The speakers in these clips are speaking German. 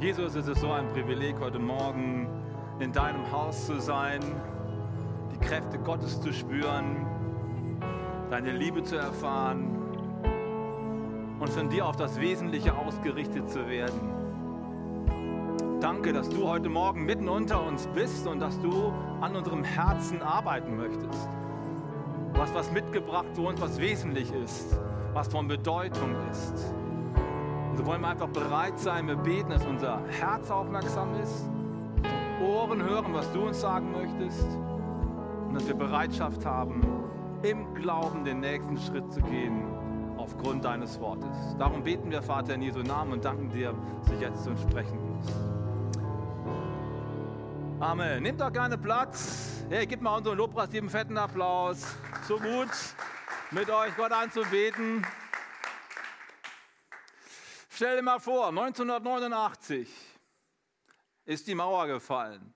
Jesus, es ist so ein Privileg, heute Morgen in deinem Haus zu sein, die Kräfte Gottes zu spüren, deine Liebe zu erfahren und von dir auf das Wesentliche ausgerichtet zu werden. Danke, dass du heute Morgen mitten unter uns bist und dass du an unserem Herzen arbeiten möchtest. Du hast was mitgebracht für uns, was wesentlich ist, was von Bedeutung ist. So wollen wir einfach bereit sein, wir beten, dass unser Herz aufmerksam ist, Ohren hören, was du uns sagen möchtest und dass wir Bereitschaft haben, im Glauben den nächsten Schritt zu gehen aufgrund deines Wortes. Darum beten wir, Vater, in Jesu Namen und danken dir, dass du jetzt zu uns sprechen wirst. Amen. Nehmt doch gerne Platz. Hey, gib mal unseren Lobpreis einen fetten Applaus. So gut, mit euch Gott anzubeten. Stell dir mal vor, 1989 ist die Mauer gefallen.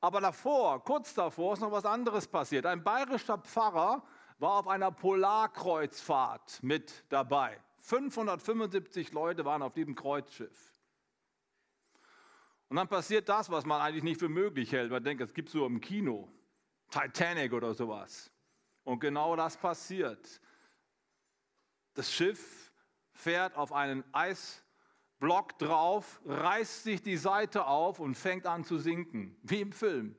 Aber davor, kurz davor, ist noch was anderes passiert. Ein bayerischer Pfarrer war auf einer Polarkreuzfahrt mit dabei. 575 Leute waren auf diesem Kreuzschiff. Und dann passiert das, was man eigentlich nicht für möglich hält. Man denkt, es gibt so im Kino, Titanic oder sowas. Und genau das passiert. Das Schiff fährt auf einen Eisblock drauf, reißt sich die Seite auf und fängt an zu sinken, wie im Film.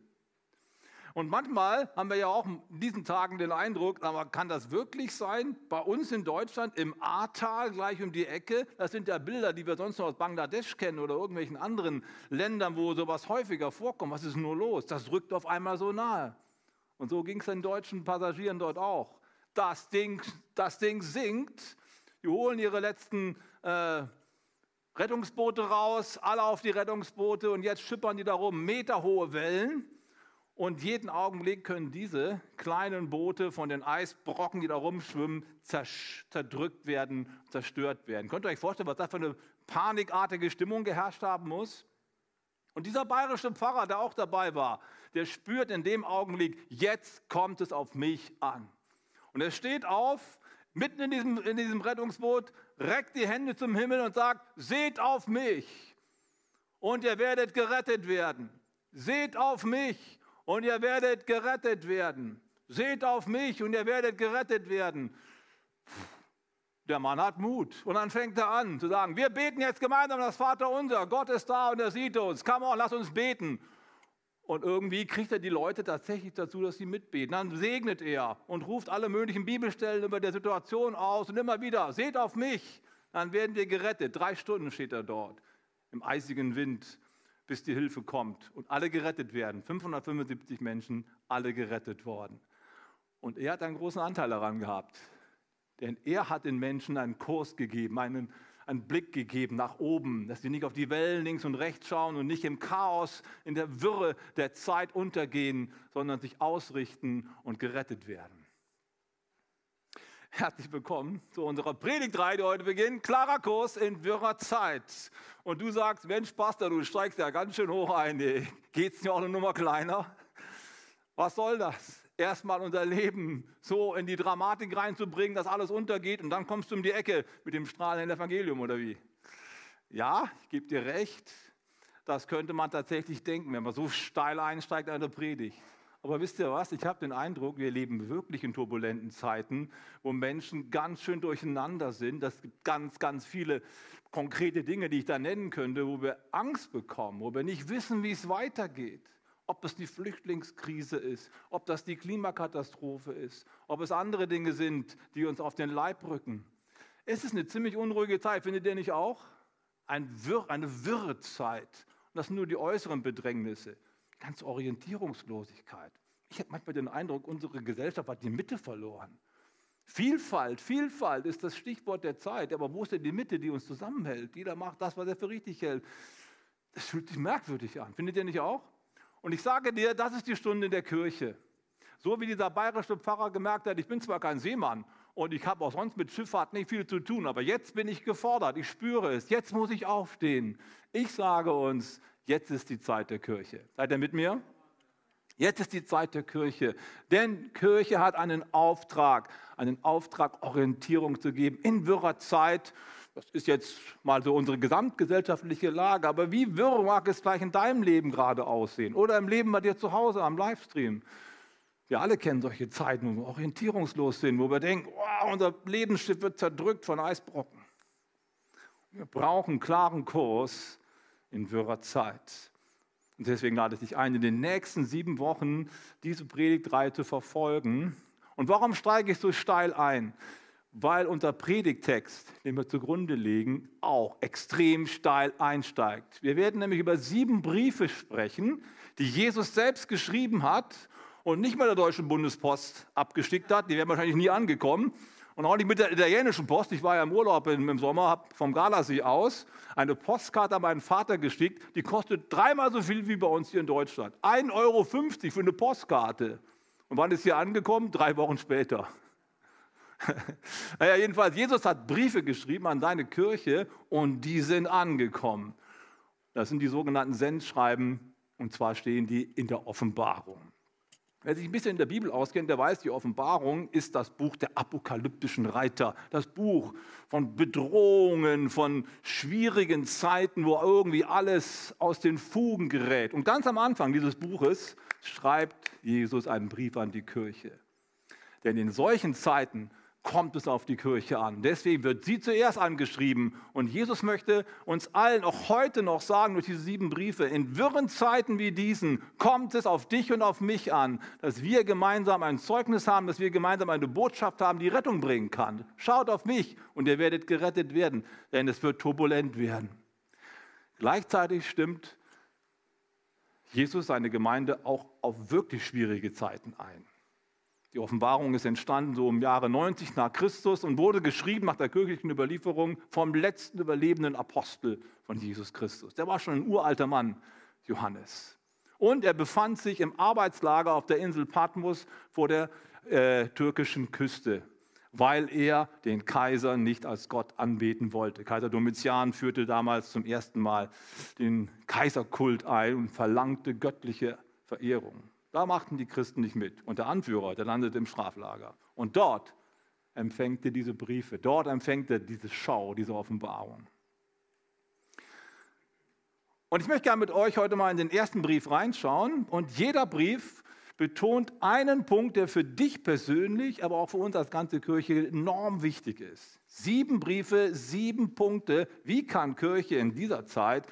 Und manchmal haben wir ja auch in diesen Tagen den Eindruck, aber kann das wirklich sein? Bei uns in Deutschland im Ahrtal gleich um die Ecke, das sind ja Bilder, die wir sonst noch aus Bangladesch kennen oder irgendwelchen anderen Ländern, wo sowas häufiger vorkommt. Was ist nur los? Das rückt auf einmal so nahe. Und so ging es den deutschen Passagieren dort auch. Das Ding, das Ding sinkt, die holen ihre letzten äh, Rettungsboote raus, alle auf die Rettungsboote und jetzt schippern die da rum, meterhohe Wellen. Und jeden Augenblick können diese kleinen Boote von den Eisbrocken, die da rumschwimmen, zerdrückt werden, zerstört werden. Könnt ihr euch vorstellen, was da für eine panikartige Stimmung geherrscht haben muss? Und dieser bayerische Pfarrer, der auch dabei war, der spürt in dem Augenblick, jetzt kommt es auf mich an. Und er steht auf, mitten in diesem, in diesem Rettungsboot, reckt die Hände zum Himmel und sagt, seht auf mich und ihr werdet gerettet werden. Seht auf mich und ihr werdet gerettet werden. Seht auf mich und ihr werdet gerettet werden. Der Mann hat Mut und dann fängt er an zu sagen, wir beten jetzt gemeinsam das Vater unser. Gott ist da und er sieht uns. Come on, lass uns beten. Und irgendwie kriegt er die Leute tatsächlich dazu, dass sie mitbeten. Dann segnet er und ruft alle möglichen Bibelstellen über der Situation aus und immer wieder, seht auf mich, dann werden wir gerettet. Drei Stunden steht er dort im eisigen Wind bis die Hilfe kommt und alle gerettet werden. 575 Menschen, alle gerettet worden. Und er hat einen großen Anteil daran gehabt, denn er hat den Menschen einen Kurs gegeben, einen, einen Blick gegeben nach oben, dass sie nicht auf die Wellen links und rechts schauen und nicht im Chaos, in der Wirre der Zeit untergehen, sondern sich ausrichten und gerettet werden. Herzlich willkommen zu unserer Predigtreihe, die heute beginnt. Klarer Kurs in wirrer Zeit. Und du sagst, Mensch, Pastor, du steigst ja ganz schön hoch ein. Geht es dir auch eine Nummer kleiner? Was soll das? Erstmal unser Leben so in die Dramatik reinzubringen, dass alles untergeht und dann kommst du um die Ecke mit dem strahlenden Evangelium oder wie? Ja, ich gebe dir recht. Das könnte man tatsächlich denken, wenn man so steil einsteigt an der Predigt. Aber wisst ihr was? Ich habe den Eindruck, wir leben wirklich in turbulenten Zeiten, wo Menschen ganz schön durcheinander sind. Es gibt ganz, ganz viele konkrete Dinge, die ich da nennen könnte, wo wir Angst bekommen, wo wir nicht wissen, wie es weitergeht. Ob es die Flüchtlingskrise ist, ob das die Klimakatastrophe ist, ob es andere Dinge sind, die uns auf den Leib rücken. Es ist eine ziemlich unruhige Zeit, findet ihr nicht auch? Ein Wirr, eine wirre Zeit. Und das sind nur die äußeren Bedrängnisse ganz Orientierungslosigkeit. Ich habe manchmal den Eindruck, unsere Gesellschaft hat die Mitte verloren. Vielfalt, Vielfalt ist das Stichwort der Zeit. Aber wo ist denn die Mitte, die uns zusammenhält? Jeder macht das, was er für richtig hält. Das fühlt sich merkwürdig an. Findet ihr nicht auch? Und ich sage dir, das ist die Stunde der Kirche. So wie dieser bayerische Pfarrer gemerkt hat, ich bin zwar kein Seemann und ich habe auch sonst mit Schifffahrt nicht viel zu tun, aber jetzt bin ich gefordert, ich spüre es, jetzt muss ich aufstehen. Ich sage uns, Jetzt ist die Zeit der Kirche. Seid ihr mit mir? Jetzt ist die Zeit der Kirche. Denn Kirche hat einen Auftrag, einen Auftrag, Orientierung zu geben in wirrer Zeit. Das ist jetzt mal so unsere gesamtgesellschaftliche Lage, aber wie wirr mag es gleich in deinem Leben gerade aussehen oder im Leben bei dir zu Hause am Livestream? Wir alle kennen solche Zeiten, wo wir orientierungslos sind, wo wir denken, oh, unser Lebensschiff wird zerdrückt von Eisbrocken. Wir brauchen einen klaren Kurs in wirrer Zeit. Und deswegen lade ich dich ein, in den nächsten sieben Wochen diese Predigtreihe zu verfolgen. Und warum steige ich so steil ein? Weil unser Predigtext, den wir zugrunde legen, auch extrem steil einsteigt. Wir werden nämlich über sieben Briefe sprechen, die Jesus selbst geschrieben hat und nicht mit der deutschen Bundespost abgestickt hat. Die wären wahrscheinlich nie angekommen. Und auch nicht mit der italienischen Post. Ich war ja im Urlaub im Sommer, habe vom Gardasee aus eine Postkarte an meinen Vater geschickt. Die kostet dreimal so viel wie bei uns hier in Deutschland. 1,50 Euro für eine Postkarte. Und wann ist sie angekommen? Drei Wochen später. naja, jedenfalls, Jesus hat Briefe geschrieben an seine Kirche und die sind angekommen. Das sind die sogenannten Sendschreiben und zwar stehen die in der Offenbarung. Wer sich ein bisschen in der Bibel auskennt, der weiß, die Offenbarung ist das Buch der apokalyptischen Reiter. Das Buch von Bedrohungen, von schwierigen Zeiten, wo irgendwie alles aus den Fugen gerät. Und ganz am Anfang dieses Buches schreibt Jesus einen Brief an die Kirche. Denn in solchen Zeiten kommt es auf die Kirche an. Deswegen wird sie zuerst angeschrieben. Und Jesus möchte uns allen auch heute noch sagen, durch diese sieben Briefe, in wirren Zeiten wie diesen kommt es auf dich und auf mich an, dass wir gemeinsam ein Zeugnis haben, dass wir gemeinsam eine Botschaft haben, die Rettung bringen kann. Schaut auf mich und ihr werdet gerettet werden, denn es wird turbulent werden. Gleichzeitig stimmt Jesus seine Gemeinde auch auf wirklich schwierige Zeiten ein. Die Offenbarung ist entstanden so im Jahre 90 nach Christus und wurde geschrieben nach der kirchlichen Überlieferung vom letzten überlebenden Apostel von Jesus Christus. Der war schon ein uralter Mann, Johannes. Und er befand sich im Arbeitslager auf der Insel Patmos vor der äh, türkischen Küste, weil er den Kaiser nicht als Gott anbeten wollte. Kaiser Domitian führte damals zum ersten Mal den Kaiserkult ein und verlangte göttliche Verehrung. Da machten die Christen nicht mit. Und der Anführer, der landete im Straflager. Und dort empfängt er diese Briefe, dort empfängt er diese Schau, diese Offenbarung. Und ich möchte gerne mit euch heute mal in den ersten Brief reinschauen. Und jeder Brief betont einen Punkt, der für dich persönlich, aber auch für uns als ganze Kirche enorm wichtig ist. Sieben Briefe, sieben Punkte. Wie kann Kirche in dieser Zeit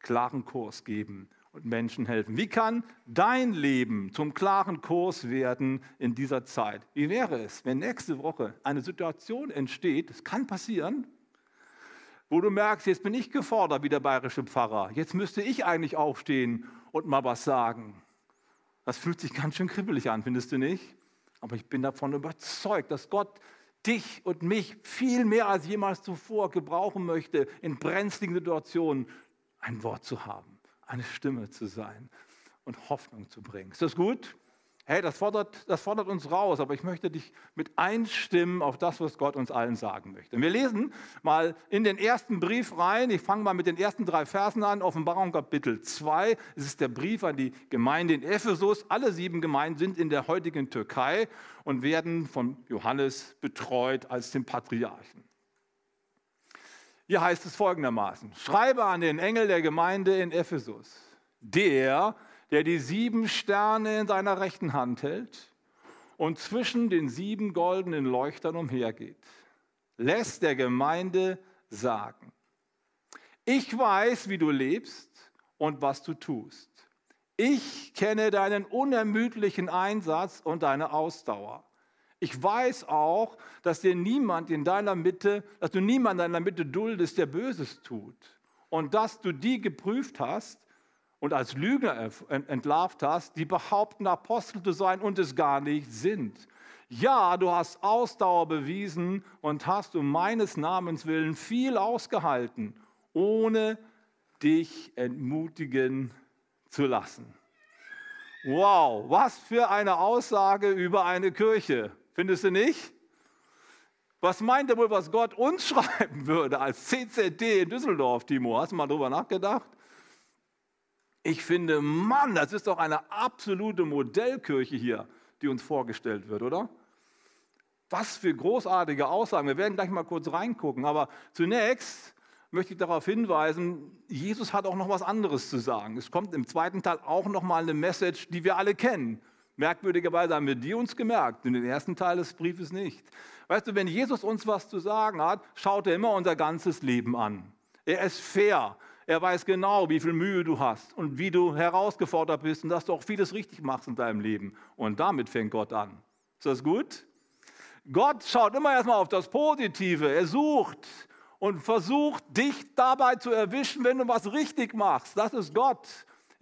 klaren Kurs geben und Menschen helfen? Wie kann dein Leben zum klaren Kurs werden in dieser Zeit? Wie wäre es, wenn nächste Woche eine Situation entsteht, das kann passieren, wo du merkst, jetzt bin ich gefordert wie der bayerische Pfarrer, jetzt müsste ich eigentlich aufstehen und mal was sagen. Das fühlt sich ganz schön kribbelig an, findest du nicht? Aber ich bin davon überzeugt, dass Gott dich und mich viel mehr als jemals zuvor gebrauchen möchte, in brenzligen Situationen ein Wort zu haben eine Stimme zu sein und Hoffnung zu bringen. Ist das gut? Hey, das fordert, das fordert uns raus, aber ich möchte dich mit einstimmen auf das, was Gott uns allen sagen möchte. wir lesen mal in den ersten Brief rein. Ich fange mal mit den ersten drei Versen an. Offenbarung Kapitel 2. Es ist der Brief an die Gemeinde in Ephesus. Alle sieben Gemeinden sind in der heutigen Türkei und werden von Johannes betreut als dem Patriarchen. Hier heißt es folgendermaßen, schreibe an den Engel der Gemeinde in Ephesus, der, der die sieben Sterne in seiner rechten Hand hält und zwischen den sieben goldenen Leuchtern umhergeht, lässt der Gemeinde sagen, ich weiß, wie du lebst und was du tust. Ich kenne deinen unermüdlichen Einsatz und deine Ausdauer. Ich weiß auch, dass dir niemand in deiner Mitte, dass du niemand in deiner Mitte duldest, der Böses tut. Und dass du die geprüft hast und als Lügner entlarvt hast, die behaupten, Apostel zu sein und es gar nicht sind. Ja, du hast Ausdauer bewiesen und hast um meines Namens willen viel ausgehalten, ohne dich entmutigen zu lassen. Wow, was für eine Aussage über eine Kirche. Findest du nicht? Was meint er wohl, was Gott uns schreiben würde als CZD in Düsseldorf, Timo? Hast du mal drüber nachgedacht? Ich finde, Mann, das ist doch eine absolute Modellkirche hier, die uns vorgestellt wird, oder? Was für großartige Aussagen. Wir werden gleich mal kurz reingucken. Aber zunächst möchte ich darauf hinweisen, Jesus hat auch noch was anderes zu sagen. Es kommt im zweiten Teil auch noch mal eine Message, die wir alle kennen. Merkwürdigerweise haben wir die uns gemerkt, in den ersten Teil des Briefes nicht. Weißt du, wenn Jesus uns was zu sagen hat, schaut er immer unser ganzes Leben an. Er ist fair. Er weiß genau, wie viel Mühe du hast und wie du herausgefordert bist und dass du auch vieles richtig machst in deinem Leben. Und damit fängt Gott an. Ist das gut? Gott schaut immer erstmal auf das Positive. Er sucht und versucht, dich dabei zu erwischen, wenn du was richtig machst. Das ist Gott.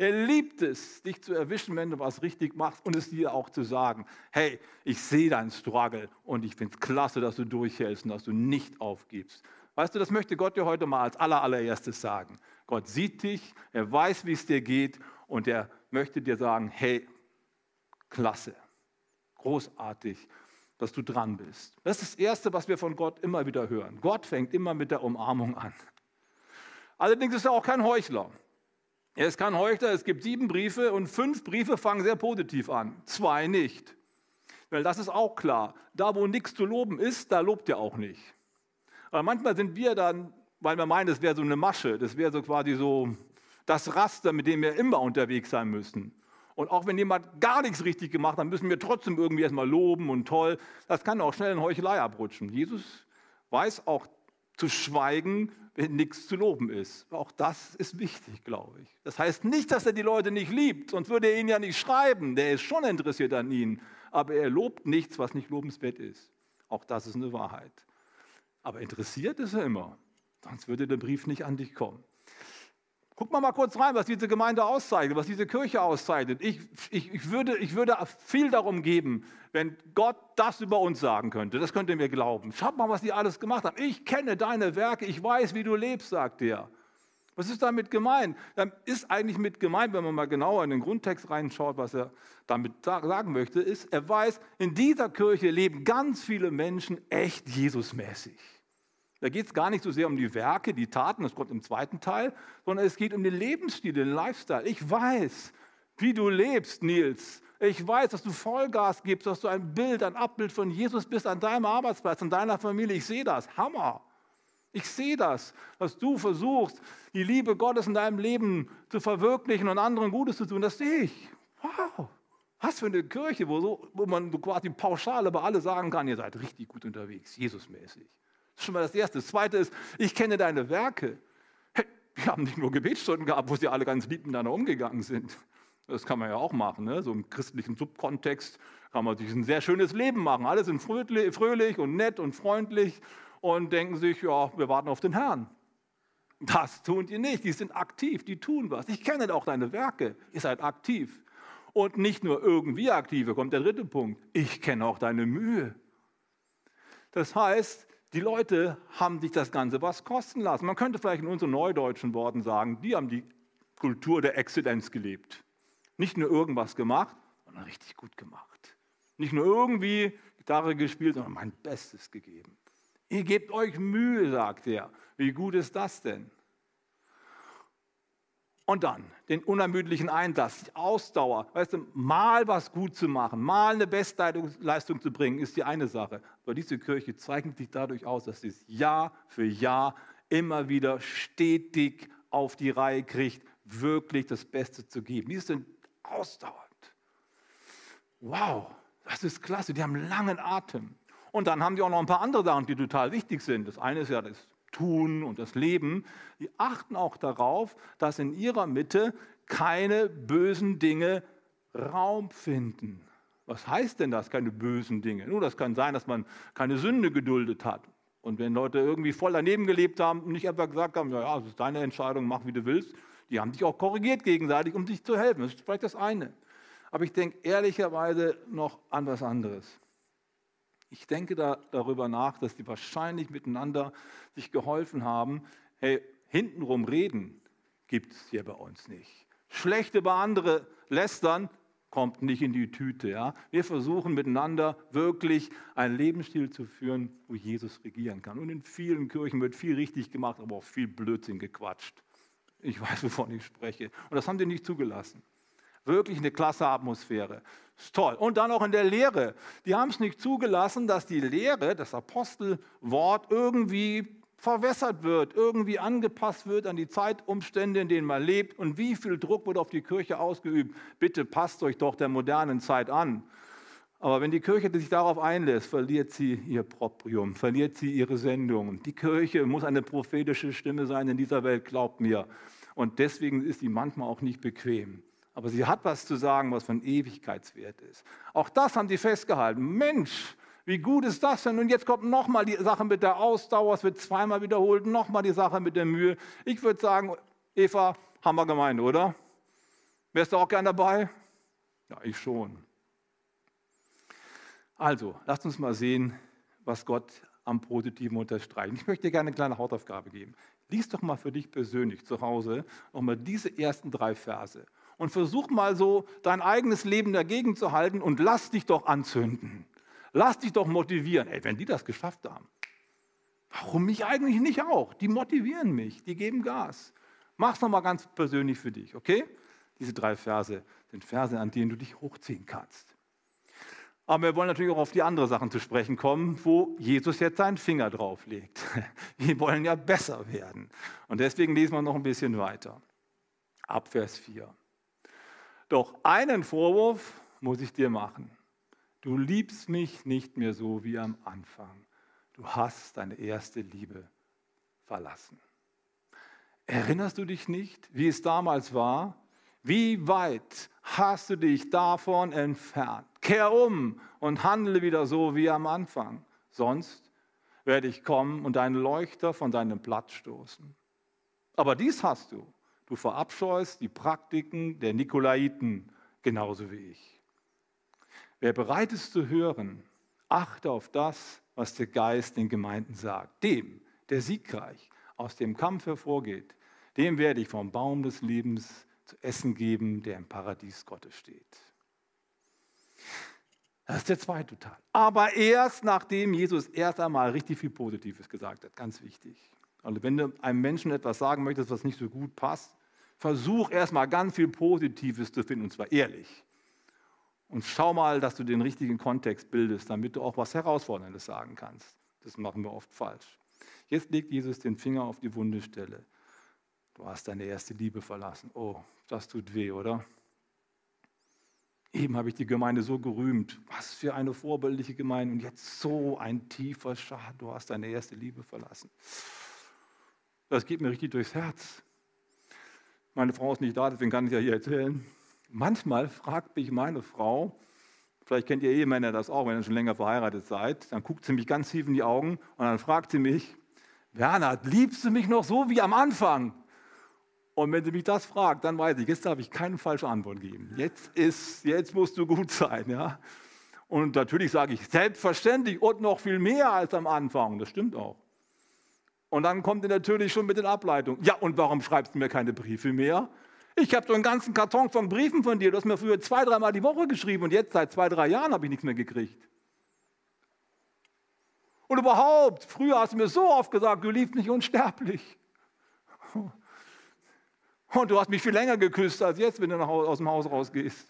Er liebt es, dich zu erwischen, wenn du was richtig machst und es dir auch zu sagen, hey, ich sehe deinen Struggle und ich finde es klasse, dass du durchhältst und dass du nicht aufgibst. Weißt du, das möchte Gott dir heute mal als allererstes sagen. Gott sieht dich, er weiß, wie es dir geht und er möchte dir sagen, hey, klasse, großartig, dass du dran bist. Das ist das Erste, was wir von Gott immer wieder hören. Gott fängt immer mit der Umarmung an. Allerdings ist er auch kein Heuchler. Er ist kein Heuchler. Es gibt sieben Briefe und fünf Briefe fangen sehr positiv an, zwei nicht. Weil das ist auch klar. Da, wo nichts zu loben ist, da lobt er auch nicht. Aber manchmal sind wir dann, weil wir meinen, das wäre so eine Masche, das wäre so quasi so das Raster, mit dem wir immer unterwegs sein müssen. Und auch wenn jemand gar nichts richtig gemacht hat, müssen wir trotzdem irgendwie erstmal loben und toll. Das kann auch schnell in Heuchelei abrutschen. Jesus weiß auch zu schweigen, wenn nichts zu loben ist. Auch das ist wichtig, glaube ich. Das heißt nicht, dass er die Leute nicht liebt, sonst würde er ihnen ja nicht schreiben. Der ist schon interessiert an ihnen. Aber er lobt nichts, was nicht lobenswert ist. Auch das ist eine Wahrheit. Aber interessiert ist er immer. Sonst würde der Brief nicht an dich kommen. Guck mal mal kurz rein, was diese Gemeinde auszeichnet, was diese Kirche auszeichnet. Ich, ich, ich, würde, ich würde viel darum geben, wenn Gott das über uns sagen könnte. Das könnt ihr mir glauben. Schaut mal, was die alles gemacht haben. Ich kenne deine Werke, ich weiß, wie du lebst, sagt er. Was ist damit gemeint? Dann ist eigentlich mit gemeint, wenn man mal genauer in den Grundtext reinschaut, was er damit sagen möchte, ist, er weiß, in dieser Kirche leben ganz viele Menschen echt Jesusmäßig. Da geht es gar nicht so sehr um die Werke, die Taten, das kommt im zweiten Teil, sondern es geht um den Lebensstil, den Lifestyle. Ich weiß, wie du lebst, Nils. Ich weiß, dass du Vollgas gibst, dass du ein Bild, ein Abbild von Jesus bist an deinem Arbeitsplatz, an deiner Familie. Ich sehe das. Hammer. Ich sehe das, dass du versuchst, die Liebe Gottes in deinem Leben zu verwirklichen und anderen Gutes zu tun. Das sehe ich. Wow. Was für eine Kirche, wo, so, wo man quasi pauschal über alle sagen kann, ihr seid richtig gut unterwegs, Jesusmäßig. Schon mal das Erste. Das Zweite ist, ich kenne deine Werke. Hey, wir haben nicht nur Gebetsstunden gehabt, wo sie alle ganz lieb miteinander umgegangen sind. Das kann man ja auch machen. Ne? So im christlichen Subkontext kann man sich ein sehr schönes Leben machen. Alle sind fröhlich und nett und freundlich und denken sich, ja, wir warten auf den Herrn. Das tun die nicht. Die sind aktiv, die tun was. Ich kenne auch deine Werke. Ihr seid aktiv. Und nicht nur irgendwie aktive, kommt der dritte Punkt. Ich kenne auch deine Mühe. Das heißt, die Leute haben sich das Ganze was kosten lassen. Man könnte vielleicht in unseren neudeutschen Worten sagen, die haben die Kultur der Exzellenz gelebt. Nicht nur irgendwas gemacht, sondern richtig gut gemacht. Nicht nur irgendwie Gitarre gespielt, sondern mein Bestes gegeben. Ihr gebt euch Mühe, sagt er. Wie gut ist das denn? Und dann den unermüdlichen Einsatz, die Ausdauer. Weißt du, mal was gut zu machen, mal eine Bestleistung zu bringen, ist die eine Sache. Aber diese Kirche zeichnet sich dadurch aus, dass sie es Jahr für Jahr immer wieder stetig auf die Reihe kriegt, wirklich das Beste zu geben. Die sind ausdauernd. Wow, das ist klasse. Die haben langen Atem. Und dann haben die auch noch ein paar andere Sachen, die total wichtig sind. Das eine ist ja das Tun und das Leben, die achten auch darauf, dass in ihrer Mitte keine bösen Dinge Raum finden. Was heißt denn das, keine bösen Dinge? Nun, das kann sein, dass man keine Sünde geduldet hat. Und wenn Leute irgendwie voll daneben gelebt haben und nicht einfach gesagt haben, ja, das ist deine Entscheidung, mach wie du willst, die haben sich auch korrigiert gegenseitig, um sich zu helfen. Das ist vielleicht das eine. Aber ich denke ehrlicherweise noch an was anderes. Ich denke da, darüber nach, dass die wahrscheinlich miteinander sich geholfen haben. Hey, hintenrum reden gibt es hier bei uns nicht. Schlecht über andere lästern kommt nicht in die Tüte. Ja? Wir versuchen miteinander wirklich einen Lebensstil zu führen, wo Jesus regieren kann. Und in vielen Kirchen wird viel richtig gemacht, aber auch viel Blödsinn gequatscht. Ich weiß, wovon ich spreche. Und das haben die nicht zugelassen. Wirklich eine klasse Atmosphäre. Ist toll. Und dann auch in der Lehre. Die haben es nicht zugelassen, dass die Lehre, das Apostelwort, irgendwie verwässert wird, irgendwie angepasst wird an die Zeitumstände, in denen man lebt und wie viel Druck wird auf die Kirche ausgeübt. Bitte passt euch doch der modernen Zeit an. Aber wenn die Kirche sich darauf einlässt, verliert sie ihr Proprium, verliert sie ihre Sendung. Die Kirche muss eine prophetische Stimme sein in dieser Welt, glaubt mir. Und deswegen ist sie manchmal auch nicht bequem. Aber sie hat was zu sagen, was von Ewigkeitswert ist. Auch das haben sie festgehalten. Mensch, wie gut ist das denn? Und jetzt kommt nochmal die Sache mit der Ausdauer, es wird zweimal wiederholt, nochmal die Sache mit der Mühe. Ich würde sagen, Eva, haben wir gemeint, oder? Wärst du auch gern dabei? Ja, ich schon. Also, lasst uns mal sehen, was Gott am Positiven unterstreicht. Ich möchte dir gerne eine kleine Hausaufgabe geben. Lies doch mal für dich persönlich zu Hause nochmal diese ersten drei Verse und versuch mal so dein eigenes Leben dagegen zu halten und lass dich doch anzünden. Lass dich doch motivieren. Ey, wenn die das geschafft haben, warum mich eigentlich nicht auch? Die motivieren mich, die geben Gas. Mach's nochmal ganz persönlich für dich, okay? Diese drei Verse sind Verse, an denen du dich hochziehen kannst. Aber wir wollen natürlich auch auf die anderen Sachen zu sprechen kommen, wo Jesus jetzt seinen Finger drauf legt. Wir wollen ja besser werden. Und deswegen lesen wir noch ein bisschen weiter. Ab Vers 4. Doch einen Vorwurf muss ich dir machen. Du liebst mich nicht mehr so wie am Anfang. Du hast deine erste Liebe verlassen. Erinnerst du dich nicht, wie es damals war? Wie weit hast du dich davon entfernt? Kehr um und handle wieder so wie am Anfang. Sonst werde ich kommen und deinen Leuchter von deinem Platz stoßen. Aber dies hast du. Du verabscheust die Praktiken der Nikolaiten genauso wie ich. Wer bereit ist zu hören, achte auf das, was der Geist den Gemeinden sagt. Dem, der siegreich aus dem Kampf hervorgeht, dem werde ich vom Baum des Lebens zu essen geben, der im Paradies Gottes steht. Das ist der zweite Teil. Aber erst nachdem Jesus erst einmal richtig viel Positives gesagt hat, ganz wichtig. Also wenn du einem Menschen etwas sagen möchtest, was nicht so gut passt, versuch erst mal ganz viel Positives zu finden, und zwar ehrlich. Und schau mal, dass du den richtigen Kontext bildest, damit du auch was Herausforderndes sagen kannst. Das machen wir oft falsch. Jetzt legt Jesus den Finger auf die Wundestelle. Du hast deine erste Liebe verlassen. Oh, das tut weh, oder? Eben habe ich die Gemeinde so gerühmt. Was für eine vorbildliche Gemeinde. Und jetzt so ein tiefer Schad. Du hast deine erste Liebe verlassen. Das geht mir richtig durchs Herz. Meine Frau ist nicht da, deswegen kann ich ja hier erzählen. Manchmal fragt mich meine Frau, vielleicht kennt ihr Ehemänner das auch, wenn ihr schon länger verheiratet seid, dann guckt sie mich ganz tief in die Augen und dann fragt sie mich, Bernhard, liebst du mich noch so wie am Anfang? Und wenn sie mich das fragt, dann weiß ich, jetzt darf ich keine falsche Antwort geben. Jetzt, ist, jetzt musst du gut sein. Ja? Und natürlich sage ich, selbstverständlich und noch viel mehr als am Anfang. Das stimmt auch. Und dann kommt er natürlich schon mit den Ableitungen. Ja, und warum schreibst du mir keine Briefe mehr? Ich habe so einen ganzen Karton von Briefen von dir. Du hast mir früher zwei, dreimal die Woche geschrieben und jetzt seit zwei, drei Jahren habe ich nichts mehr gekriegt. Und überhaupt, früher hast du mir so oft gesagt, du liebst mich unsterblich. Und du hast mich viel länger geküsst als jetzt, wenn du aus dem Haus rausgehst.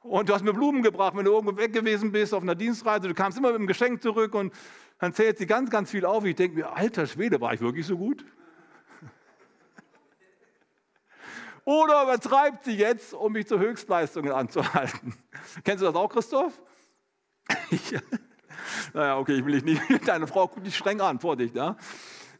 Und du hast mir Blumen gebracht, wenn du irgendwo weg gewesen bist auf einer Dienstreise. Du kamst immer mit einem Geschenk zurück und dann zählt sie ganz, ganz viel auf. Ich denke mir, alter Schwede, war ich wirklich so gut? Oder übertreibt sie jetzt, um mich zu Höchstleistungen anzuhalten? Kennst du das auch, Christoph? naja, okay, ich will dich nicht. Deine Frau guckt dich streng an, Vorsicht, ja?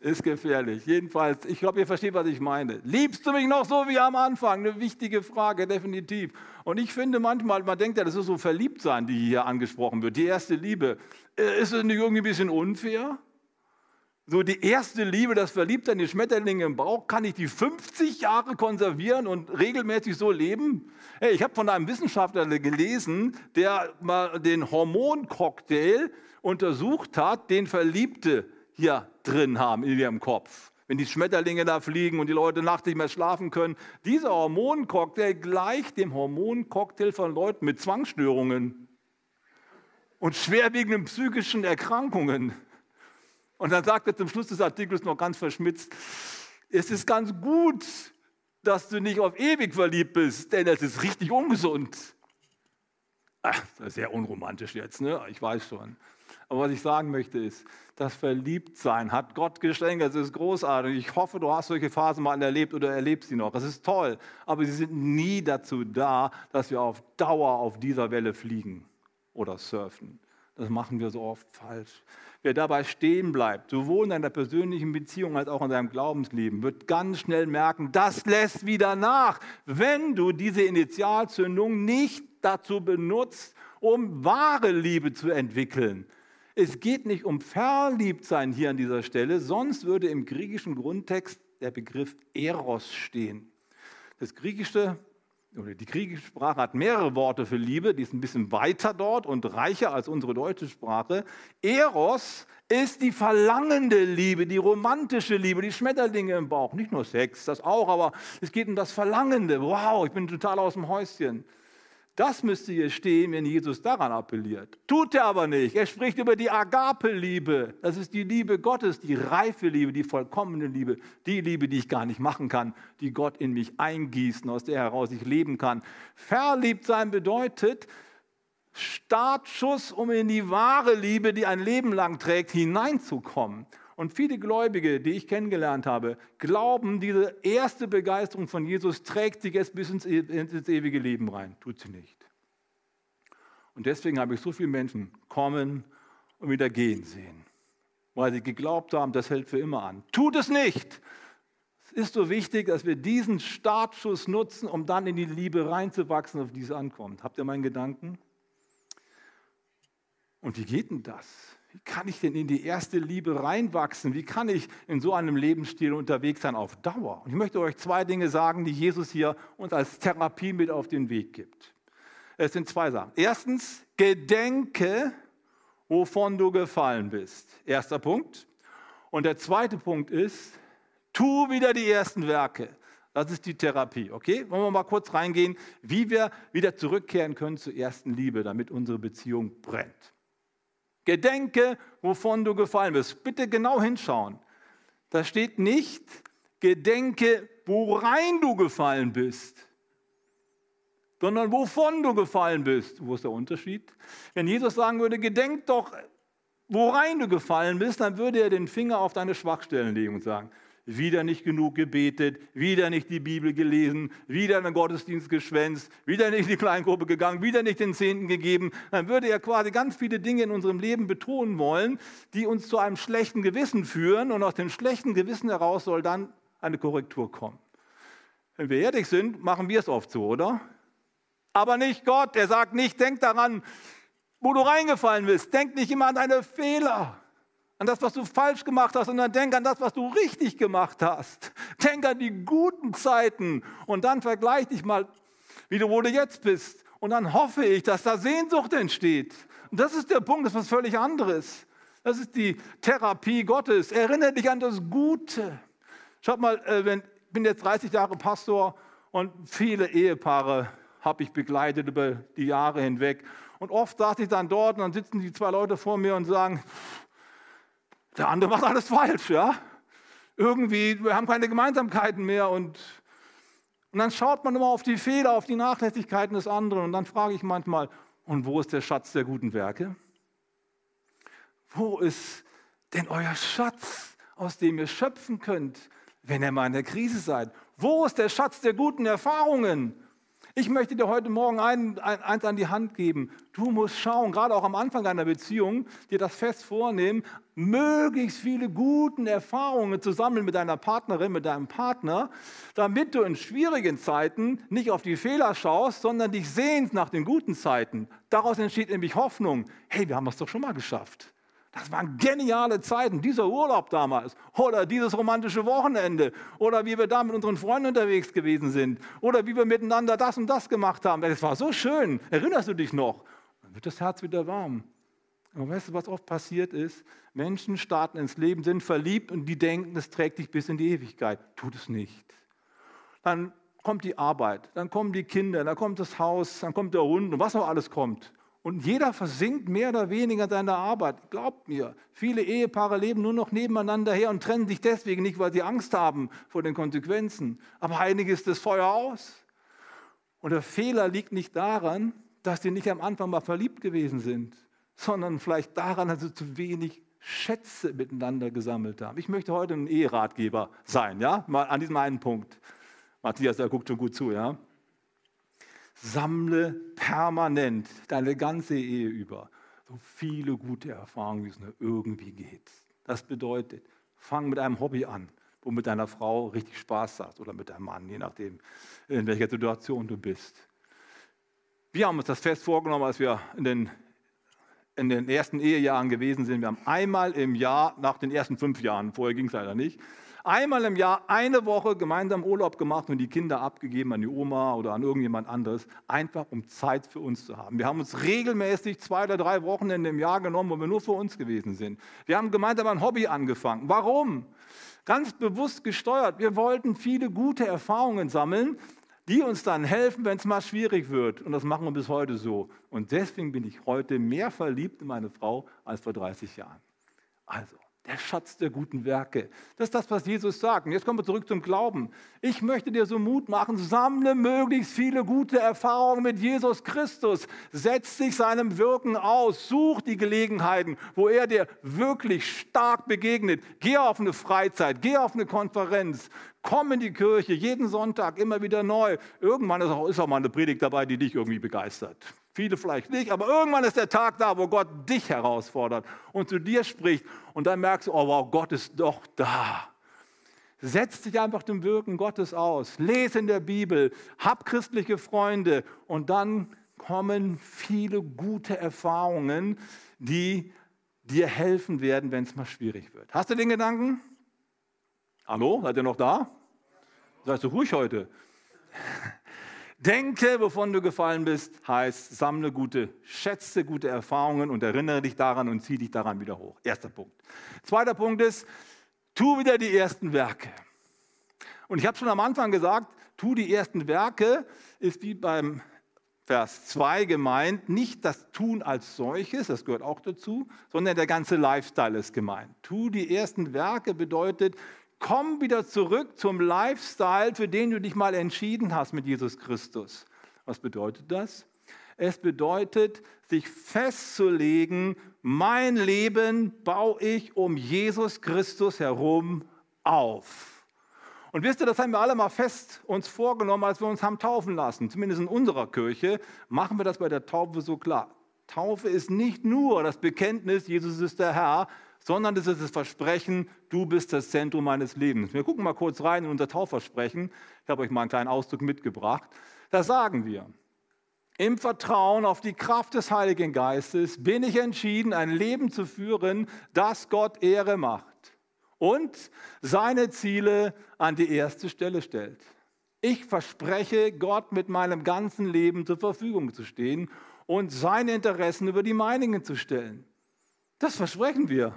Ist gefährlich. Jedenfalls, ich glaube, ihr versteht, was ich meine. Liebst du mich noch so wie am Anfang? Eine wichtige Frage, definitiv. Und ich finde manchmal, man denkt ja, das ist so verliebt sein, die hier angesprochen wird. Die erste Liebe. Äh, ist es nicht irgendwie ein bisschen unfair? so die erste Liebe, das Verliebte an die Schmetterlinge im Bauch, kann ich die 50 Jahre konservieren und regelmäßig so leben? Hey, ich habe von einem Wissenschaftler gelesen, der mal den Hormoncocktail untersucht hat, den Verliebte hier drin haben in ihrem Kopf. Wenn die Schmetterlinge da fliegen und die Leute nachts nicht mehr schlafen können. Dieser Hormoncocktail gleicht dem Hormoncocktail von Leuten mit Zwangsstörungen und schwerwiegenden psychischen Erkrankungen. Und dann sagt er zum Schluss des Artikels noch ganz verschmitzt, es ist ganz gut, dass du nicht auf ewig verliebt bist, denn es ist richtig ungesund. Ach, das ist sehr unromantisch jetzt, ne? ich weiß schon. Aber was ich sagen möchte ist, das Verliebtsein hat Gott geschenkt, es ist großartig. Ich hoffe, du hast solche Phasen mal erlebt oder erlebst sie noch. Das ist toll, aber sie sind nie dazu da, dass wir auf Dauer auf dieser Welle fliegen oder surfen. Das machen wir so oft falsch. Wer dabei stehen bleibt, sowohl in deiner persönlichen Beziehung als auch in deinem Glaubensleben, wird ganz schnell merken, das lässt wieder nach, wenn du diese Initialzündung nicht dazu benutzt, um wahre Liebe zu entwickeln. Es geht nicht um Verliebtsein hier an dieser Stelle, sonst würde im griechischen Grundtext der Begriff Eros stehen. Das griechische oder die griechische Sprache hat mehrere Worte für Liebe, die ist ein bisschen weiter dort und reicher als unsere deutsche Sprache. Eros ist die verlangende Liebe, die romantische Liebe, die Schmetterlinge im Bauch. Nicht nur Sex, das auch, aber es geht um das Verlangende. Wow, ich bin total aus dem Häuschen. Das müsste hier stehen, wenn Jesus daran appelliert. Tut er aber nicht. Er spricht über die Agape-Liebe. Das ist die Liebe Gottes, die reife Liebe, die vollkommene Liebe, die Liebe, die ich gar nicht machen kann, die Gott in mich eingießt, aus der heraus ich leben kann. Verliebt sein bedeutet Startschuss, um in die wahre Liebe, die ein Leben lang trägt, hineinzukommen. Und viele Gläubige, die ich kennengelernt habe, glauben, diese erste Begeisterung von Jesus trägt sich jetzt bis ins, e-, ins ewige Leben rein. Tut sie nicht. Und deswegen habe ich so viele Menschen kommen und wieder gehen sehen, weil sie geglaubt haben, das hält für immer an. Tut es nicht. Es ist so wichtig, dass wir diesen Startschuss nutzen, um dann in die Liebe reinzuwachsen, auf die es ankommt. Habt ihr meinen Gedanken? Und wie geht denn das? Wie kann ich denn in die erste Liebe reinwachsen? Wie kann ich in so einem Lebensstil unterwegs sein auf Dauer? Und ich möchte euch zwei Dinge sagen, die Jesus hier uns als Therapie mit auf den Weg gibt. Es sind zwei Sachen. Erstens, gedenke, wovon du gefallen bist. Erster Punkt. Und der zweite Punkt ist, tu wieder die ersten Werke. Das ist die Therapie, okay? Wollen wir mal kurz reingehen, wie wir wieder zurückkehren können zur ersten Liebe, damit unsere Beziehung brennt. Gedenke, wovon du gefallen bist. Bitte genau hinschauen. Da steht nicht, gedenke, worein du gefallen bist, sondern wovon du gefallen bist. Wo ist der Unterschied? Wenn Jesus sagen würde, gedenk doch, worein du gefallen bist, dann würde er den Finger auf deine Schwachstellen legen und sagen, wieder nicht genug gebetet, wieder nicht die Bibel gelesen, wieder einen Gottesdienst geschwänzt, wieder nicht in die Kleingruppe gegangen, wieder nicht den Zehnten gegeben, dann würde er quasi ganz viele Dinge in unserem Leben betonen wollen, die uns zu einem schlechten Gewissen führen und aus dem schlechten Gewissen heraus soll dann eine Korrektur kommen. Wenn wir ehrlich sind, machen wir es oft so, oder? Aber nicht Gott, er sagt nicht, denk daran, wo du reingefallen bist, denk nicht immer an deine Fehler an das, was du falsch gemacht hast, sondern denk an das, was du richtig gemacht hast. Denk an die guten Zeiten und dann vergleich dich mal, wie du, wo du jetzt bist. Und dann hoffe ich, dass da Sehnsucht entsteht. Und das ist der Punkt, das ist was völlig anderes. Das ist die Therapie Gottes. Erinnere dich an das Gute. Schaut mal, äh, ich bin jetzt 30 Jahre Pastor und viele Ehepaare habe ich begleitet über die Jahre hinweg. Und oft saß ich dann dort und dann sitzen die zwei Leute vor mir und sagen, der andere macht alles falsch, ja. Irgendwie, wir haben keine Gemeinsamkeiten mehr und, und dann schaut man immer auf die Fehler, auf die Nachlässigkeiten des anderen und dann frage ich manchmal, und wo ist der Schatz der guten Werke? Wo ist denn euer Schatz, aus dem ihr schöpfen könnt, wenn ihr mal in der Krise seid? Wo ist der Schatz der guten Erfahrungen? Ich möchte dir heute Morgen ein, ein, eins an die Hand geben. Du musst schauen, gerade auch am Anfang deiner Beziehung, dir das fest vornehmen, möglichst viele guten Erfahrungen zu sammeln mit deiner Partnerin, mit deinem Partner, damit du in schwierigen Zeiten nicht auf die Fehler schaust, sondern dich sehnst nach den guten Zeiten. Daraus entsteht nämlich Hoffnung. Hey, wir haben das doch schon mal geschafft. Das waren geniale Zeiten, dieser Urlaub damals oder dieses romantische Wochenende oder wie wir da mit unseren Freunden unterwegs gewesen sind oder wie wir miteinander das und das gemacht haben. Das war so schön. Erinnerst du dich noch? Dann wird das Herz wieder warm. Aber weißt du, was oft passiert ist? Menschen starten ins Leben, sind verliebt und die denken, es trägt dich bis in die Ewigkeit. Tut es nicht. Dann kommt die Arbeit, dann kommen die Kinder, dann kommt das Haus, dann kommt der Hund und was noch alles kommt. Und jeder versinkt mehr oder weniger in seiner Arbeit. Glaubt mir, viele Ehepaare leben nur noch nebeneinander her und trennen sich deswegen nicht, weil sie Angst haben vor den Konsequenzen. Aber einige ist das Feuer aus. Und der Fehler liegt nicht daran, dass sie nicht am Anfang mal verliebt gewesen sind, sondern vielleicht daran, dass sie zu wenig Schätze miteinander gesammelt haben. Ich möchte heute ein Eheratgeber sein, ja, mal an diesem einen Punkt. Matthias, der guckt schon gut zu, ja. Sammle permanent deine ganze Ehe über so viele gute Erfahrungen, wie es nur irgendwie geht. Das bedeutet, fang mit einem Hobby an, wo mit deiner Frau richtig Spaß hast oder mit deinem Mann, je nachdem, in welcher Situation du bist. Wir haben uns das fest vorgenommen, als wir in den, in den ersten Ehejahren gewesen sind. Wir haben einmal im Jahr, nach den ersten fünf Jahren, vorher ging es leider nicht, einmal im Jahr eine Woche gemeinsam Urlaub gemacht und die Kinder abgegeben an die Oma oder an irgendjemand anderes, einfach um Zeit für uns zu haben. Wir haben uns regelmäßig zwei oder drei Wochenende im Jahr genommen, wo wir nur für uns gewesen sind. Wir haben gemeinsam ein Hobby angefangen. Warum? Ganz bewusst gesteuert. Wir wollten viele gute Erfahrungen sammeln, die uns dann helfen, wenn es mal schwierig wird. Und das machen wir bis heute so. Und deswegen bin ich heute mehr verliebt in meine Frau als vor 30 Jahren. Also, der Schatz der guten Werke. Das ist das, was Jesus sagt. Und jetzt kommen wir zurück zum Glauben. Ich möchte dir so Mut machen, sammle möglichst viele gute Erfahrungen mit Jesus Christus. Setz dich seinem Wirken aus. Such die Gelegenheiten, wo er dir wirklich stark begegnet. Geh auf eine Freizeit, geh auf eine Konferenz. Komm in die Kirche, jeden Sonntag immer wieder neu. Irgendwann ist auch, ist auch mal eine Predigt dabei, die dich irgendwie begeistert. Viele vielleicht nicht, aber irgendwann ist der Tag da, wo Gott dich herausfordert und zu dir spricht. Und dann merkst du, oh wow, Gott ist doch da. Setz dich einfach dem Wirken Gottes aus. Lese in der Bibel, hab christliche Freunde und dann kommen viele gute Erfahrungen, die dir helfen werden, wenn es mal schwierig wird. Hast du den Gedanken? Hallo, seid ihr noch da? Seid du ruhig heute? Denke, wovon du gefallen bist, heißt, sammle gute Schätze, gute Erfahrungen und erinnere dich daran und zieh dich daran wieder hoch. Erster Punkt. Zweiter Punkt ist, tu wieder die ersten Werke. Und ich habe schon am Anfang gesagt, tu die ersten Werke ist wie beim Vers 2 gemeint, nicht das Tun als solches, das gehört auch dazu, sondern der ganze Lifestyle ist gemeint. Tu die ersten Werke bedeutet, Komm wieder zurück zum Lifestyle, für den du dich mal entschieden hast mit Jesus Christus. Was bedeutet das? Es bedeutet, sich festzulegen, mein Leben baue ich um Jesus Christus herum auf. Und wisst ihr, das haben wir alle mal fest uns vorgenommen, als wir uns haben taufen lassen. Zumindest in unserer Kirche machen wir das bei der Taufe so klar. Taufe ist nicht nur das Bekenntnis, Jesus ist der Herr, sondern es ist das Versprechen, du bist das Zentrum meines Lebens. Wir gucken mal kurz rein in unser Taufversprechen. Ich habe euch mal einen kleinen Ausdruck mitgebracht. Da sagen wir, im Vertrauen auf die Kraft des Heiligen Geistes bin ich entschieden, ein Leben zu führen, das Gott Ehre macht und seine Ziele an die erste Stelle stellt. Ich verspreche, Gott mit meinem ganzen Leben zur Verfügung zu stehen und seine Interessen über die meinigen zu stellen. Das versprechen wir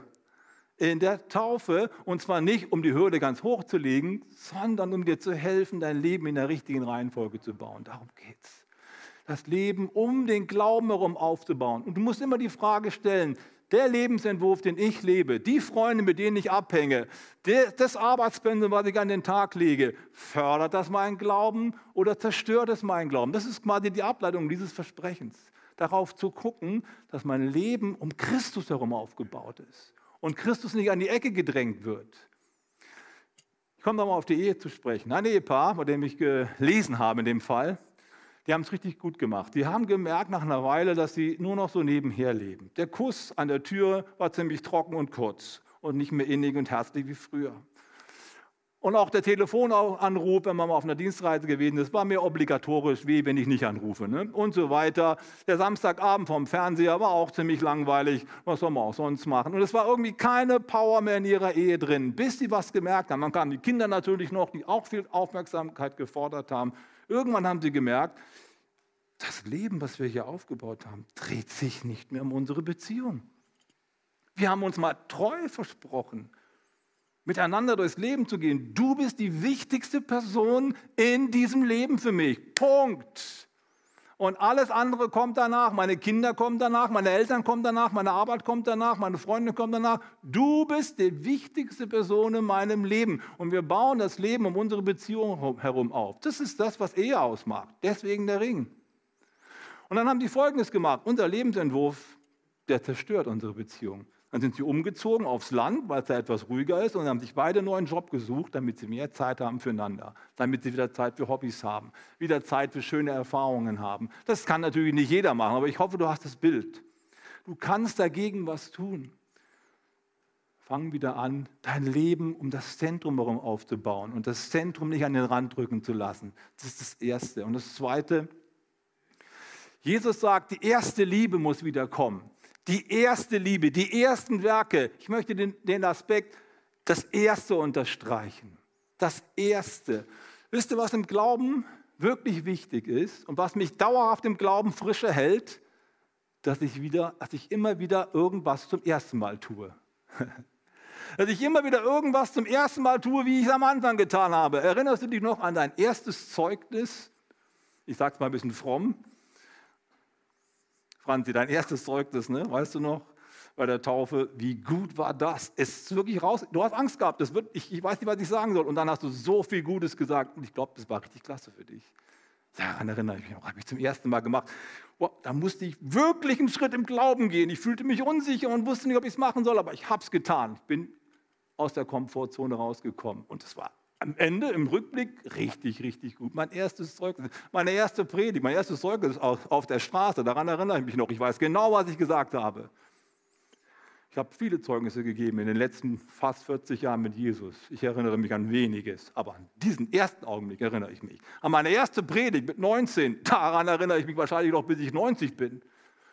in der Taufe und zwar nicht, um die Hürde ganz hoch zu legen, sondern um dir zu helfen, dein Leben in der richtigen Reihenfolge zu bauen. Darum geht's. Das Leben um den Glauben herum aufzubauen. Und du musst immer die Frage stellen, der Lebensentwurf, den ich lebe, die Freunde, mit denen ich abhänge, das Arbeitspensum, was ich an den Tag lege, fördert das meinen Glauben oder zerstört es meinen Glauben? Das ist quasi die Ableitung dieses Versprechens. Darauf zu gucken, dass mein Leben um Christus herum aufgebaut ist und Christus nicht an die Ecke gedrängt wird. Ich komme nochmal auf die Ehe zu sprechen. Ein Ehepaar, bei dem ich gelesen habe in dem Fall, die haben es richtig gut gemacht. Die haben gemerkt nach einer Weile, dass sie nur noch so nebenher leben. Der Kuss an der Tür war ziemlich trocken und kurz und nicht mehr innig und herzlich wie früher. Und auch der Telefonanruf, wenn man mal auf einer Dienstreise gewesen ist, war mir obligatorisch, wie wenn ich nicht anrufe. Ne? Und so weiter. Der Samstagabend vom Fernseher war auch ziemlich langweilig. Was soll man auch sonst machen? Und es war irgendwie keine Power mehr in ihrer Ehe drin, bis sie was gemerkt haben. Dann kamen die Kinder natürlich noch, die auch viel Aufmerksamkeit gefordert haben. Irgendwann haben sie gemerkt, das Leben, was wir hier aufgebaut haben, dreht sich nicht mehr um unsere Beziehung. Wir haben uns mal treu versprochen miteinander durchs Leben zu gehen. Du bist die wichtigste Person in diesem Leben für mich. Punkt. Und alles andere kommt danach. Meine Kinder kommen danach, meine Eltern kommen danach, meine Arbeit kommt danach, meine Freunde kommen danach. Du bist die wichtigste Person in meinem Leben. Und wir bauen das Leben um unsere Beziehung herum auf. Das ist das, was Ehe ausmacht. Deswegen der Ring. Und dann haben die Folgendes gemacht. Unser Lebensentwurf, der zerstört unsere Beziehung. Dann sind sie umgezogen aufs Land, weil es da etwas ruhiger ist und haben sich beide einen neuen Job gesucht, damit sie mehr Zeit haben füreinander, damit sie wieder Zeit für Hobbys haben, wieder Zeit für schöne Erfahrungen haben. Das kann natürlich nicht jeder machen, aber ich hoffe, du hast das Bild. Du kannst dagegen was tun. Fang wieder an, dein Leben um das Zentrum herum aufzubauen und das Zentrum nicht an den Rand drücken zu lassen. Das ist das Erste. Und das Zweite, Jesus sagt, die erste Liebe muss wieder kommen. Die erste Liebe, die ersten Werke. Ich möchte den, den Aspekt, das Erste unterstreichen. Das Erste. Wisst ihr, was im Glauben wirklich wichtig ist und was mich dauerhaft im Glauben frische hält? Dass ich, wieder, dass ich immer wieder irgendwas zum ersten Mal tue. dass ich immer wieder irgendwas zum ersten Mal tue, wie ich es am Anfang getan habe. Erinnerst du dich noch an dein erstes Zeugnis? Ich sage es mal ein bisschen fromm. Franzi, dein erstes Zeugnis, ne? weißt du noch? Bei der Taufe, wie gut war das? Es ist wirklich raus. Du hast Angst gehabt, das wird, ich, ich weiß nicht, was ich sagen soll. Und dann hast du so viel Gutes gesagt. Und ich glaube, das war richtig klasse für dich. Daran erinnere ich mich noch, habe ich zum ersten Mal gemacht. Oh, da musste ich wirklich einen Schritt im Glauben gehen. Ich fühlte mich unsicher und wusste nicht, ob ich es machen soll, aber ich habe es getan. Ich bin aus der Komfortzone rausgekommen. Und es war am Ende im Rückblick richtig, richtig gut. Mein erstes Zeugnis, meine erste Predigt, mein erstes Zeugnis auf der Straße, daran erinnere ich mich noch. Ich weiß genau, was ich gesagt habe. Ich habe viele Zeugnisse gegeben in den letzten fast 40 Jahren mit Jesus. Ich erinnere mich an weniges, aber an diesen ersten Augenblick erinnere ich mich. An meine erste Predigt mit 19, daran erinnere ich mich wahrscheinlich noch, bis ich 90 bin.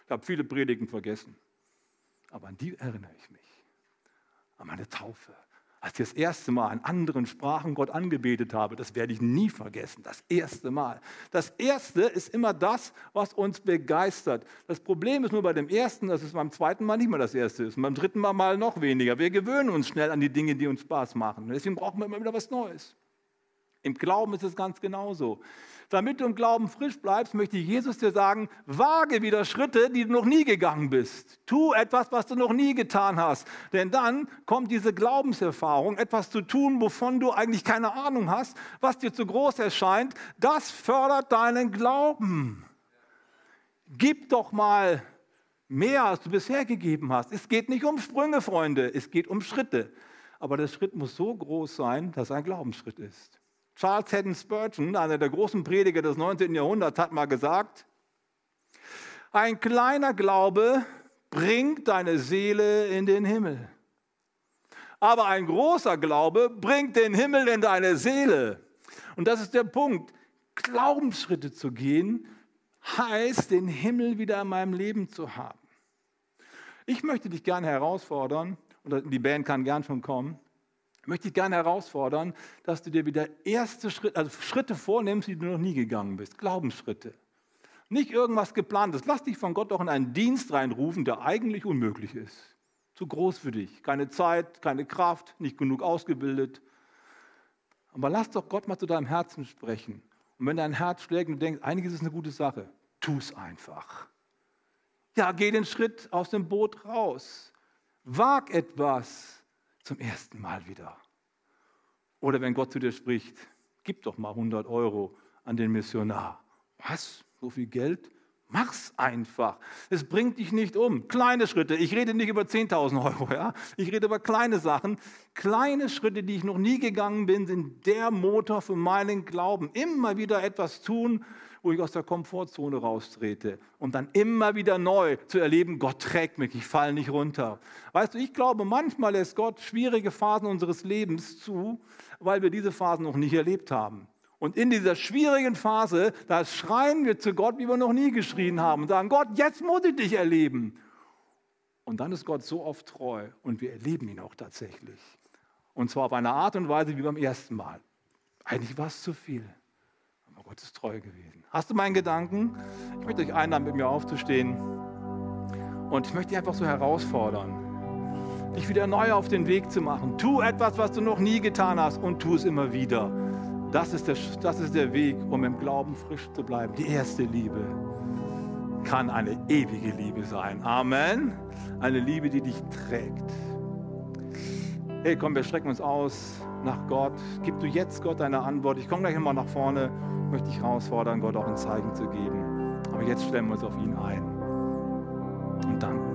Ich habe viele Predigten vergessen, aber an die erinnere ich mich. An meine Taufe, als ich das erste Mal in anderen Sprachen Gott angebetet habe, das werde ich nie vergessen, das erste Mal. Das erste ist immer das, was uns begeistert. Das Problem ist nur bei dem ersten, dass es beim zweiten Mal nicht mehr das erste ist und beim dritten Mal mal noch weniger. Wir gewöhnen uns schnell an die Dinge, die uns Spaß machen. Deswegen brauchen wir immer wieder was Neues. Im Glauben ist es ganz genauso. Damit du im Glauben frisch bleibst, möchte Jesus dir sagen, wage wieder Schritte, die du noch nie gegangen bist. Tu etwas, was du noch nie getan hast. Denn dann kommt diese Glaubenserfahrung, etwas zu tun, wovon du eigentlich keine Ahnung hast, was dir zu groß erscheint. Das fördert deinen Glauben. Gib doch mal mehr, als du bisher gegeben hast. Es geht nicht um Sprünge, Freunde, es geht um Schritte. Aber der Schritt muss so groß sein, dass er ein Glaubensschritt ist. Charles Haddon Spurgeon, einer der großen Prediger des 19. Jahrhunderts, hat mal gesagt, ein kleiner Glaube bringt deine Seele in den Himmel. Aber ein großer Glaube bringt den Himmel in deine Seele. Und das ist der Punkt. Glaubensschritte zu gehen, heißt, den Himmel wieder in meinem Leben zu haben. Ich möchte dich gerne herausfordern, und die Band kann gern schon kommen, möchte ich gerne herausfordern, dass du dir wieder erste Schritte, also Schritte vornimmst, die du noch nie gegangen bist. Glaubensschritte. Nicht irgendwas geplantes. Lass dich von Gott doch in einen Dienst reinrufen, der eigentlich unmöglich ist. Zu groß für dich. Keine Zeit, keine Kraft, nicht genug ausgebildet. Aber lass doch Gott mal zu deinem Herzen sprechen. Und wenn dein Herz schlägt und du denkst, einiges ist eine gute Sache, tu es einfach. Ja, geh den Schritt aus dem Boot raus. Wag etwas zum ersten Mal wieder. Oder wenn Gott zu dir spricht, gib doch mal 100 Euro an den Missionar. Was? So viel Geld? Mach's einfach. Es bringt dich nicht um. Kleine Schritte. Ich rede nicht über 10.000 Euro, ja. Ich rede über kleine Sachen. Kleine Schritte, die ich noch nie gegangen bin, sind der Motor für meinen Glauben. Immer wieder etwas tun, wo ich aus der Komfortzone raustrete und dann immer wieder neu zu erleben, Gott trägt mich, ich falle nicht runter. Weißt du, ich glaube, manchmal lässt Gott schwierige Phasen unseres Lebens zu, weil wir diese Phasen noch nicht erlebt haben. Und in dieser schwierigen Phase, da schreien wir zu Gott, wie wir noch nie geschrien haben und sagen, Gott, jetzt muss ich dich erleben. Und dann ist Gott so oft treu und wir erleben ihn auch tatsächlich. Und zwar auf eine Art und Weise wie beim ersten Mal. Eigentlich war es zu viel. Gott ist treu gewesen. Hast du meinen Gedanken? Ich möchte euch einladen, mit mir aufzustehen. Und ich möchte dich einfach so herausfordern, dich wieder neu auf den Weg zu machen. Tu etwas, was du noch nie getan hast und tu es immer wieder. Das ist der, das ist der Weg, um im Glauben frisch zu bleiben. Die erste Liebe. kann eine ewige Liebe sein. Amen. Eine Liebe, die dich trägt. Hey, komm, wir strecken uns aus nach Gott. Gib du jetzt Gott deine Antwort. Ich komme gleich nochmal nach vorne, möchte dich herausfordern, Gott auch ein Zeichen zu geben. Aber jetzt stellen wir uns auf ihn ein. Und dann